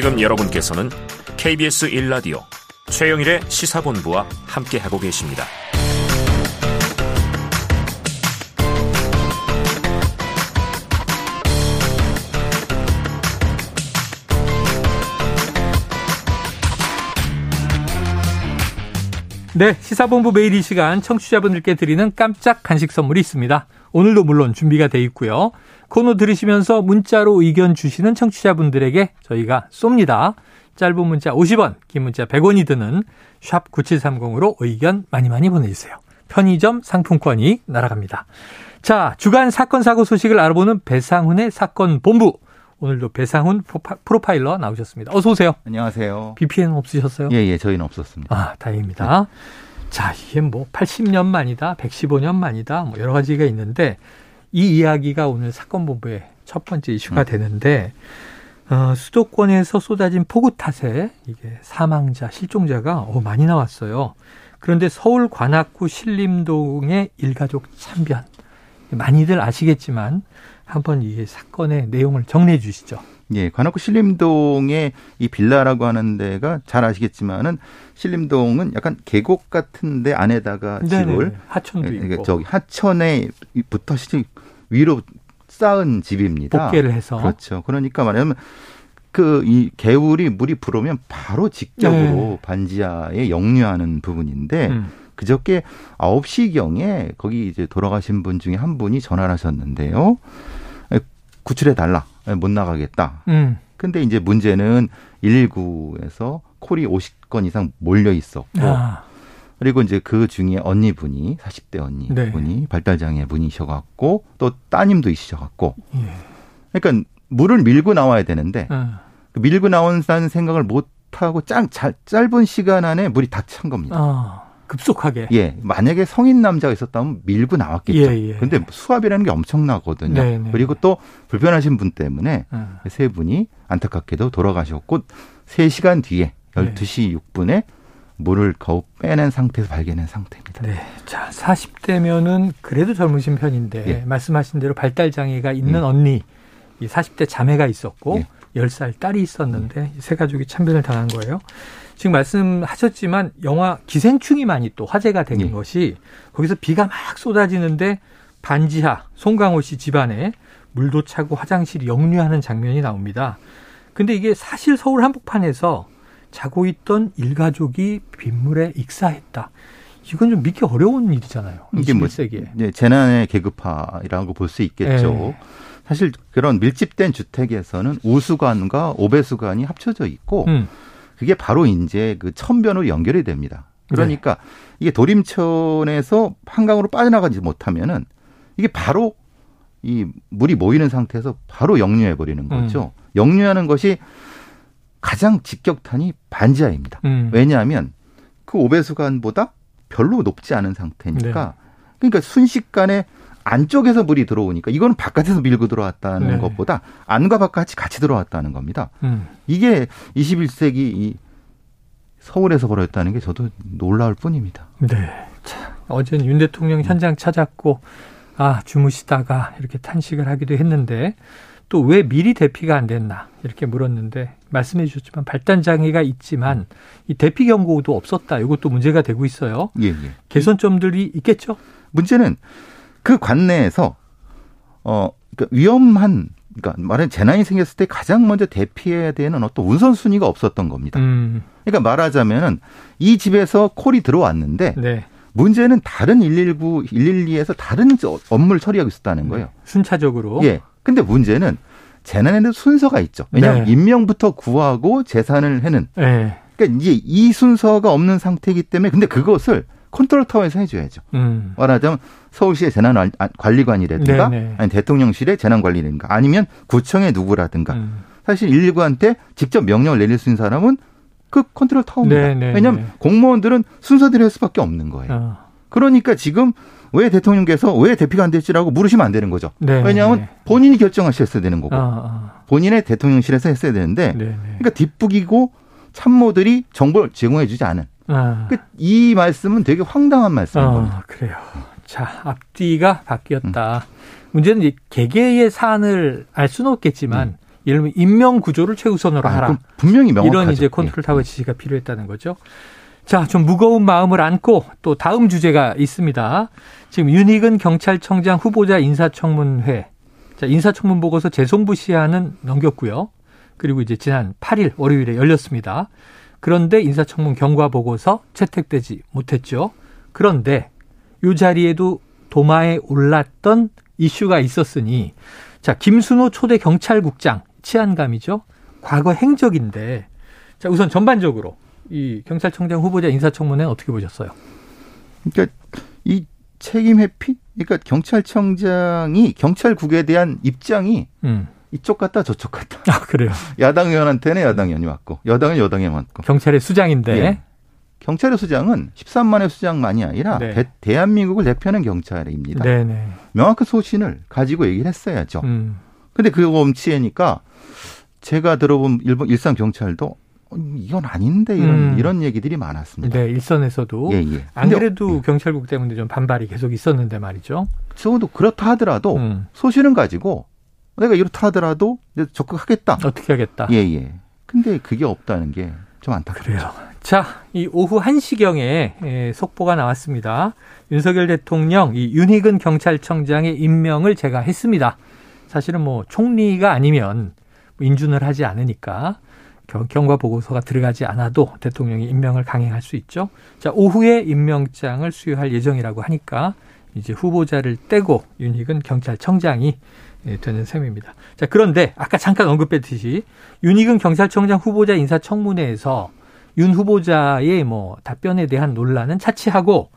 지금 여러분께서는 KBS 1라디오 최영일의 시사본부와 함께하고 계십니다. 네, 시사본부 매일 이 시간 청취자분들께 드리는 깜짝 간식 선물이 있습니다. 오늘도 물론 준비가 돼 있고요. 코너 들으시면서 문자로 의견 주시는 청취자분들에게 저희가 쏩니다. 짧은 문자 50원, 긴 문자 100원이 드는 샵 9730으로 의견 많이 많이 보내주세요. 편의점 상품권이 날아갑니다. 자, 주간 사건 사고 소식을 알아보는 배상훈의 사건 본부. 오늘도 배상훈 프로파일러 나오셨습니다. 어서 오세요. 안녕하세요. 비 피해는 없으셨어요? 예, 예, 저희는 없었습니다. 아, 다행입니다. 네. 자, 이게 뭐 80년 만이다, 115년 만이다, 뭐 여러 가지가 있는데 이 이야기가 오늘 사건 본부의 첫 번째 이슈가 음. 되는데 어, 수도권에서 쏟아진 폭우 탓에 이게 사망자, 실종자가 어, 많이 나왔어요. 그런데 서울 관악구 신림동의 일가족 참변 많이들 아시겠지만 한번 이 사건의 내용을 정리해 주시죠. 예, 관악구 신림동의 이 빌라라고 하는 데가 잘 아시겠지만은 신림동은 약간 계곡 같은데 안에다가 집을 하천도 예, 있고 저기 하천에부터 시 위로 쌓은 집입니다. 복개를 해서 그렇죠. 그러니까 말하면 그 이 개울이 물이 불으면 바로 직접으로 네. 반지하에 역류하는 부분인데 음. 그저께 9시경에 거기 이제 돌아가신 분 중에 한 분이 전화를 하셨는데요. 구출해 달라. 못 나가겠다. 음. 근데 이제 문제는 119에서 콜이 50건 이상 몰려 있었고 아. 그리고 이제 그 중에 언니분이 40대 언니분이 네. 발달장애 분이셔갖고 또 따님도 있으셔갖고 예. 그러니까 물을 밀고 나와야 되는데 아. 밀고 나온다는 생각을 못 하고 짱 짧은 시간 안에 물이 다 찬 겁니다. 아. 급속하게. 예. 만약에 성인 남자가 있었다면 밀고 나왔겠죠. 예, 예. 근데 수압이라는 게 엄청나거든요. 네, 네. 그리고 또 불편하신 분 때문에 아. 세 분이 안타깝게도 돌아가셨고 3시간 뒤에 12시 네. 6분에 물을 거의 빼낸 상태에서 발견한 상태입니다. 네. 자, 40대면은 그래도 젊으신 편인데 예. 말씀하신 대로 발달 장애가 있는 예. 언니 이 40대 자매가 있었고 예. 10살 딸이 있었는데 세 가족이 참변을 당한 거예요. 지금 말씀하셨지만 영화 기생충이 많이 또 화제가 된 네. 것이 거기서 비가 막 쏟아지는데 반지하 송강호 씨 집안에 물도 차고 화장실이 역류하는 장면이 나옵니다. 근데 이게 사실 서울 한복판에서 자고 있던 일가족이 빗물에 익사했다. 이건 좀 믿기 어려운 일이잖아요. 이게 뭐 네, 재난의 계급화라고 볼수 있겠죠. 네. 사실 그런 밀집된 주택에서는 우수관과 오배수관이 합쳐져 있고 음. 그게 바로 이제 그 천변으로 연결이 됩니다. 그러니까 네. 이게 도림천에서 한강으로 빠져나가지 못하면은 이게 바로 이 물이 모이는 상태에서 바로 역류해 버리는 거죠. 음. 역류하는 것이 가장 직격탄이 반지하입니다. 음. 왜냐하면 그 오배수관보다 별로 높지 않은 상태니까 네. 그러니까 순식간에 안쪽에서 물이 들어오니까 이거는 바깥에서 밀고 들어왔다는 네. 것보다 안과 바깥이 같이 들어왔다는 겁니다. 음. 이게 21세기 이 서울에서 벌어졌다는 게 저도 놀라울 뿐입니다. 네. 자, 어제는 윤 대통령 현장 찾았고 아 주무시다가 이렇게 탄식을 하기도 했는데 또 왜 미리 대피가 안 됐나 이렇게 물었는데 말씀해 주셨지만 발단 장애가 있지만 이 대피 경고도 없었다. 이것도 문제가 되고 있어요. 예, 예. 개선점들이 있겠죠? 문제는 그 관내에서 어 그러니까 위험한 그러니까 말하자면 재난이 생겼을 때 가장 먼저 대피해야 되는 어떤 우선순위가 없었던 겁니다. 음. 그러니까 말하자면은 이 집에서 콜이 들어왔는데 네. 문제는 다른 119, 112에서 다른 업무를 처리하고 있었다는 네. 거예요. 네. 순차적으로. 예. 근데 문제는 재난에는 순서가 있죠. 왜냐하면 네. 인명부터 구하고 재산을 해는. 네. 그러니까 이제 이 순서가 없는 상태이기 때문에 근데 그것을 컨트롤 타워에서 해줘야죠. 음. 말하자면 서울시의 재난관리관이라든가 네네. 아니 대통령실의 재난관리라든가 아니면 구청의 누구라든가 음. 사실 119한테 직접 명령을 내릴 수 있는 사람은 그 컨트롤 타워입니다. 네네. 왜냐하면 공무원들은 순서대로 할 수밖에 없는 거예요. 어. 그러니까 지금 왜 대통령께서 왜 대피가 안 됐지라고 물으시면 안 되는 거죠. 네네. 왜냐하면 본인이 결정하셨어야 되는 거고 어, 어. 본인의 대통령실에서 했어야 되는데. 그러니까 뒷북이고 참모들이 정보를 제공해 주지 않은 아. 그이 말씀은 되게 황당한 말씀인 아, 겁니다. 그래요. 자, 앞뒤가 바뀌었다. 음. 문제는 이 개개의 사안을 알 수는 없겠지만 음. 예를 들면 인명 구조를 최우선으로 아, 하라. 분명히 명확하죠. 이런 이제 컨트롤 타워 예. 지시가 필요했다는 거죠. 자, 좀 무거운 마음을 안고 또 다음 주제가 있습니다. 지금 윤희근 경찰청장 후보자 인사청문회. 자, 인사청문 보고서 재송부 시한은 넘겼고요. 그리고 이제 지난 8일 월요일에 열렸습니다. 그런데 인사청문 경과 보고서 채택되지 못했죠. 그런데 이 자리에도 도마에 올랐던 이슈가 있었으니 자, 김순호 초대 경찰국장 치안감이죠. 과거 행적인데 자, 우선 전반적으로 이 경찰청장 후보자 인사청문회 어떻게 보셨어요? 그러니까 이 책임 회피? 그러니까 경찰청장이 경찰국에 대한 입장이 음. 이쪽 갔다 저쪽 갔다. 아 그래요. 야당 의원한테는 야당 의원이 왔고 여당은 여당에 왔고. 경찰의 수장인데. 예. 경찰의 수장은 13만의 수장만이 아니라 네. 대, 한민국을 대표하는 경찰입니다. 네네. 명확한 소신을 가지고 얘기를 했어야죠. 음. 근데 그거 엄치해니까 제가 들어본 일본 일산 경찰도 이건 아닌데 이런 음. 이런 얘기들이 많았습니다. 네, 일선에서도 예, 예. 안 그래도 예. 경찰국 때문에 좀 반발이 계속 있었는데 말이죠. 적어도 그렇다 하더라도 음. 소신은 가지고 내가 이렇다 하더라도 적극 하겠다. 어떻게 하겠다. 예, 예. 근데 그게 없다는 게 좀 안타깝죠. 자, 이 오후 1시경에 예, 속보가 나왔습니다. 윤석열 대통령 이 윤희근 경찰청장의 임명을 제가 했습니다. 사실은 뭐 총리가 아니면 인준을 하지 않으니까 경과 보고서가 들어가지 않아도 대통령이 임명을 강행할 수 있죠. 자, 오후에 임명장을 수여할 예정이라고 하니까 이제 후보자를 떼고 윤희근 경찰청장이 예, 되는 셈입니다. 자, 그런데 아까 잠깐 언급했듯이 윤희근 경찰청장 후보자 인사청문회에서 윤 후보자의 뭐 답변에 대한 논란은 차치하고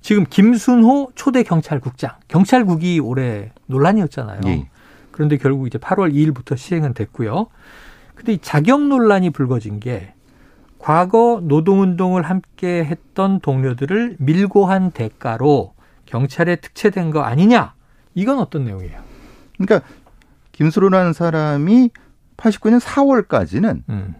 지금 김순호 초대 경찰국장, 경찰국이 올해 논란이었잖아요. 예. 그런데 결국 이제 8월 2일부터 시행은 됐고요. 근데 이 자격 논란이 불거진 게 과거 노동운동을 함께 했던 동료들을 밀고 한 대가로 경찰에 특채된 거 아니냐? 이건 어떤 내용이에요? 그러니까 김수로라는 사람이 89년 4월까지는 음.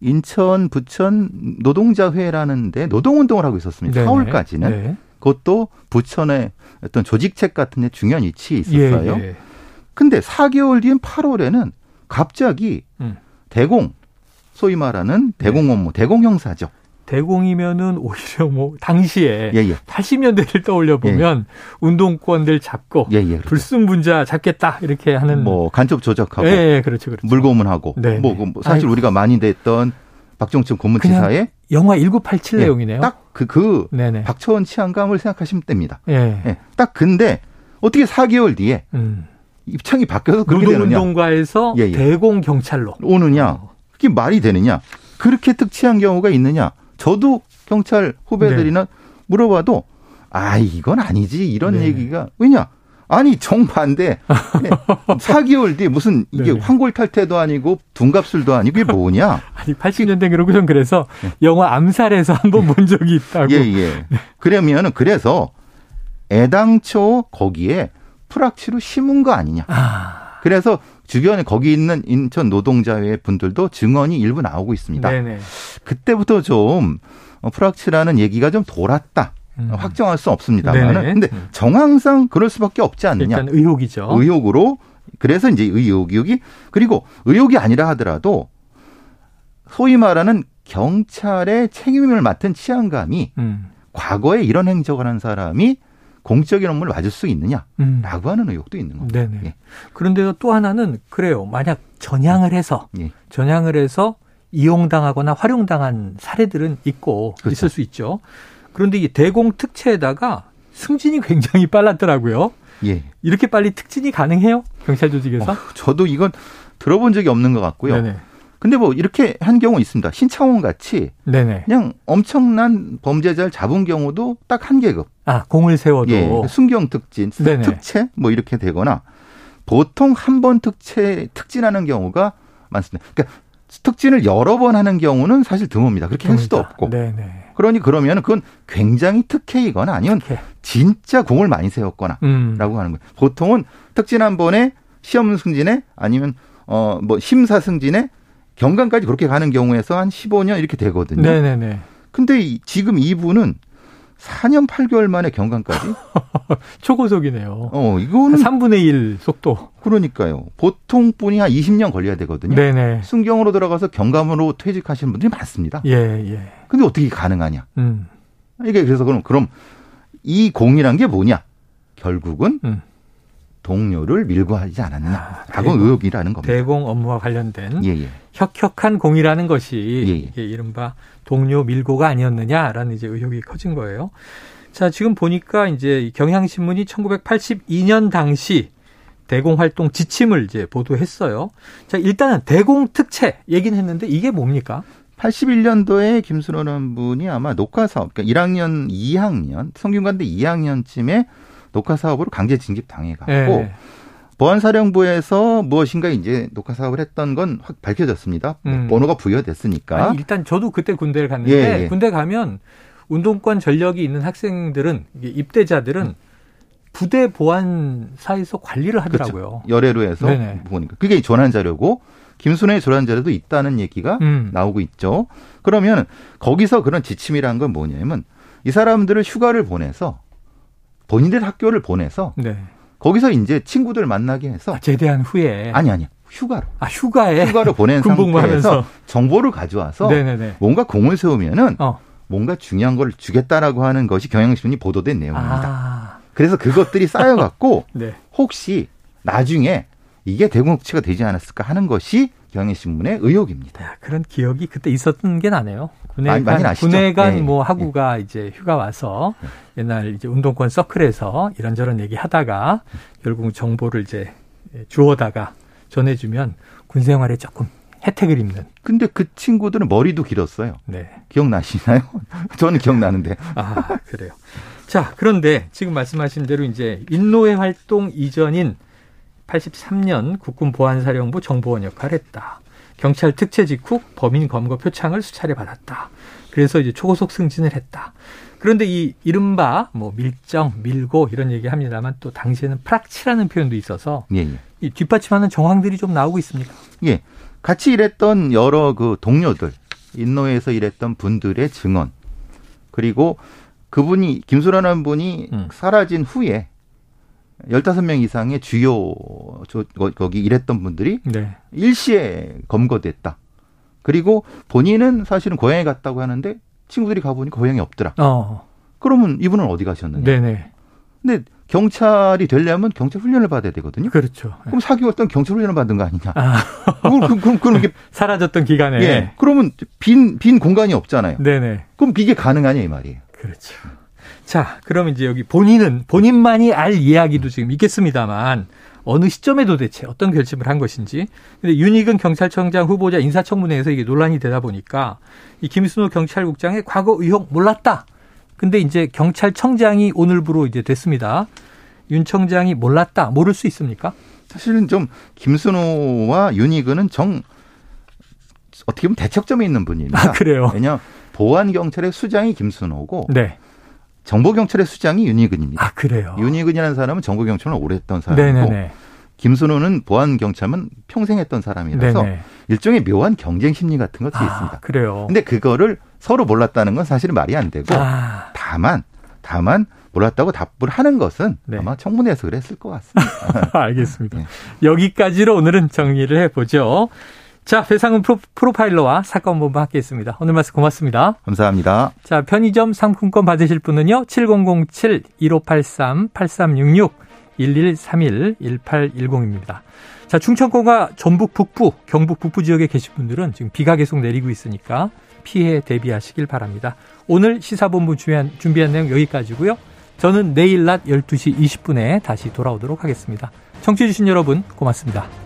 인천 부천 노동자회라는데 노동운동을 하고 있었습니다. 네네. 4월까지는 네. 그것도 부천의 어떤 조직책 같은 데 중요한 위치에 있었어요. 예, 예. 근데 4개월 뒤인 8월에는 갑자기 음. 대공 소위 말하는 대공 업무, 네. 대공 형사죠. 대공이면은 오히려 뭐 당시에 예, 예. 80년대를 떠올려 보면 예. 운동권들 잡고 예, 예, 그렇죠. 불순분자 잡겠다 이렇게 하는 뭐 간첩 조작하고 예, 예 그렇죠, 그렇죠. 물고문하고 네, 뭐, 네. 뭐 사실 아이고. 우리가 많이 됐던 박정춘 고문치사의 영화 1987 예, 내용이네요. 딱그그 그, 그 박처원 치안감을 생각하시면 됩니다. 예. 딱 근데 어떻게 4개월 뒤에 음. 입장이 바뀌어서 그렇게 되느냐? 노동운동가에서 대공 경찰로 오느냐? 그게 말이 되느냐? 그렇게 특치한 경우가 있느냐? 저도 경찰 후배들이나 네. 물어봐도 아 이건 아니지 이런 네. 얘기가 왜냐 아니 정반대 4개월 뒤에 무슨 이게 네. 황골탈태도 아니고 둔갑술도 아니고 이게 뭐냐 아니 80년대 그러고선 그래서 네. 영화 암살에서 한번 본 적이 있다고 예예 네. 그러면은 그래서 애당초 거기에 프락치로 심은 거 아니냐 아. 그래서 주변에 거기 있는 인천 노동자회 분들도 증언이 일부 나오고 있습니다. 네네. 그때부터 좀 프락치라는 얘기가 좀 돌았다. 음. 확정할 수 없습니다만은 근데 음. 정황상 그럴 수밖에 없지 않느냐. 일단 의혹이죠. 의혹으로 그래서 이제 의혹이 그리고 의혹이 아니라 하더라도 소위 말하는 경찰의 책임을 맡은 치안감이 음. 과거에 이런 행적을 한 사람이 공적인 업무를 맞을 수 있느냐라고 음. 하는 의혹도 있는 겁니다. 네네. 예. 그런데 또 하나는 그래요. 만약 전향을 해서 예. 전향을 해서 이용당하거나 활용당한 사례들은 있고 그렇죠. 있을 수 있죠. 그런데 이 대공 특채에다가 승진이 굉장히 빨랐더라고요. 예. 이렇게 빨리 특진이 가능해요? 경찰 조직에서? 어, 저도 이건 들어본 적이 없는 것 같고요. 네네. 근데 뭐 이렇게 한 경우 있습니다. 신창원 같이 네네. 그냥 엄청난 범죄자를 잡은 경우도 딱 한 계급. 아 공을 세워도 예, 순경 특진, 네네. 특채 뭐 이렇게 되거나 보통 한 번 특채 특진하는 경우가 많습니다. 그러니까 특진을 여러 번 하는 경우는 사실 드뭅니다. 그렇게 할 수도 없고. 네네. 그러니 그러면 그건 굉장히 특혜이거나 아니면 특혜. 진짜 공을 많이 세웠거나라고 음. 하는 거예요. 보통은 특진 한 번에 시험 승진에 아니면 어 뭐 심사 승진에 경감까지 그렇게 가는 경우에서 한 15년 이렇게 되거든요. 네네네. 근데 지금 이분은 4년 8개월 만에 경감까지? 초고속이네요. 어, 이거는 3분의 1 속도. 그러니까요. 보통 분이 한 20년 걸려야 되거든요. 네네. 순경으로 들어가서 경감으로 퇴직하시는 분들이 많습니다. 예, 예. 근데 어떻게 가능하냐? 음. 이게 그래서 그럼 그럼 이 공이란 게 뭐냐? 결국은 음. 동료를 밀고 하지 않았느냐. 라고 아, 의혹이라는 겁니다. 대공 업무와 관련된 예, 예. 혁혁한 공이라는 것이 예, 예. 이른바 동료 밀고가 아니었느냐라는 이제 의혹이 커진 거예요. 자, 지금 보니까 이제 경향신문이 1982년 당시 대공 활동 지침을 이제 보도했어요. 자, 일단은 대공 특채 얘기는 했는데 이게 뭡니까? 81년도에 김순호라는 분이 아마 녹화 사업, 그러니까 1학년, 2학년, 성균관대 2학년쯤에 녹화 사업으로 강제 징집 당해갖고 네. 보안사령부에서 무엇인가 이제 녹화 사업을 했던 건 확 밝혀졌습니다. 음. 번호가 부여됐으니까. 아니, 일단 저도 그때 군대를 갔는데 예, 예. 군대 가면 운동권 전력이 있는 학생들은 입대자들은 음. 부대 보안사에서 관리를 하더라고요. 그렇죠. 열애로 해서 네네. 보니까 그게 조난 자료고 김순애의 조난 자료도 있다는 얘기가 음. 나오고 있죠. 그러면 거기서 그런 지침이라는 건 뭐냐면 이 사람들을 휴가를 보내서 본인들 학교를 보내서 네. 거기서 이제 친구들 만나게 해서 아, 제대한 후에 아니 아니 휴가로 아 휴가에 휴가를 보낸 상태에서 정보를 가져와서 네네네. 뭔가 공을 세우면은 어. 뭔가 중요한 걸 주겠다라고 하는 것이 경향신문이 보도된 내용입니다. 아. 그래서 그것들이 쌓여갖고 네. 혹시 나중에 이게 대공업체가 되지 않았을까 하는 것이 경향신문의 의혹입니다. 야, 그런 기억이 그때 있었던 게 나네요. 군에 간, 군에 간뭐 네. 하구가 네. 이제 휴가 와서 네. 옛날 이제 운동권 서클에서 이런저런 얘기 하다가 결국 정보를 이제 주워다가 전해주면 군 생활에 조금 혜택을 입는. 근데 그 친구들은 머리도 길었어요. 네. 기억나시나요? 저는 기억나는데. 아, 그래요. 자, 그런데 지금 말씀하신 대로 이제 인노회 활동 이전인 83년 국군 보안사령부 정보원 역할을 했다. 경찰 특채 직후 범인 검거 표창을 수차례 받았다. 그래서 이제 초고속 승진을 했다. 그런데 이 이른바 뭐 밀정, 밀고 이런 얘기 합니다만 또 당시에는 프락치라는 표현도 있어서 예, 예. 이 뒷받침하는 정황들이 좀 나오고 있습니까? 예. 같이 일했던 여러 그 동료들, 인노에서 일했던 분들의 증언, 그리고 그분이 김수라는 분이 음. 사라진 후에 15명 이상의 주요 저, 거기 일했던 분들이 네. 일시에 검거됐다. 그리고 본인은 사실은 고향에 갔다고 하는데 친구들이 가보니까 고향이 없더라. 어. 그러면 이분은 어디 가셨느냐? 네네. 근데 경찰이 되려면 경찰 훈련을 받아야 되거든요. 그렇죠. 그럼 사귀었던 경찰 훈련을 받은 거 아니냐? 아. 그럼, 그럼, 그럼, 그럼 이게 사라졌던 기간에. 예. 그러면 빈, 빈 공간이 없잖아요. 네네. 그럼 이게 가능하냐 이 말이에요. 그렇죠. 자, 그럼 이제 여기 본인은 본인만이 알 이야기도 지금 있겠습니다만 어느 시점에 도대체 어떤 결심을 한 것인지. 근데 윤희근 경찰청장 후보자 인사청문회에서 이게 논란이 되다 보니까 이 김순호 경찰국장의 과거 의혹 몰랐다. 근데 이제 경찰청장이 오늘부로 이제 됐습니다. 윤 청장이 몰랐다. 모를 수 있습니까? 사실은 좀 김순호와 윤희근은 정 어떻게 보면 대척점에 있는 분입니다. 아, 그래요? 왜냐 보안 경찰의 수장이 김순호고 네. 정보경찰의 수장이 윤희근입니다. 아, 그래요? 윤희근이라는 사람은 정보경찰을 오래 했던 사람이고 네네네. 김순호는 보안경찰만 평생 했던 사람이라서 네네. 일종의 묘한 경쟁 심리 같은 것도 아, 있습니다. 그래요. 근데 그거를 서로 몰랐다는 건 사실은 말이 안 되고 아. 다만 다만 몰랐다고 답을 하는 것은 네. 아마 청문회에서 그랬을 것 같습니다. 알겠습니다. 네. 여기까지로 오늘은 정리를 해보죠. 자, 배상훈 프로, 파일러와 사건 본부 함께 했습니다. 오늘 말씀 고맙습니다. 감사합니다. 자, 편의점 상품권 받으실 분은요. 7007-1583-8366-1131-1810입니다. 자, 충청권과 전북 북부, 경북 북부 지역에 계신 분들은 지금 비가 계속 내리고 있으니까 피해 대비하시길 바랍니다. 오늘 시사본부 준비한, 준비한 내용 여기까지고요. 저는 내일 낮 12시 20분에 다시 돌아오도록 하겠습니다. 청취해주신 여러분 고맙습니다.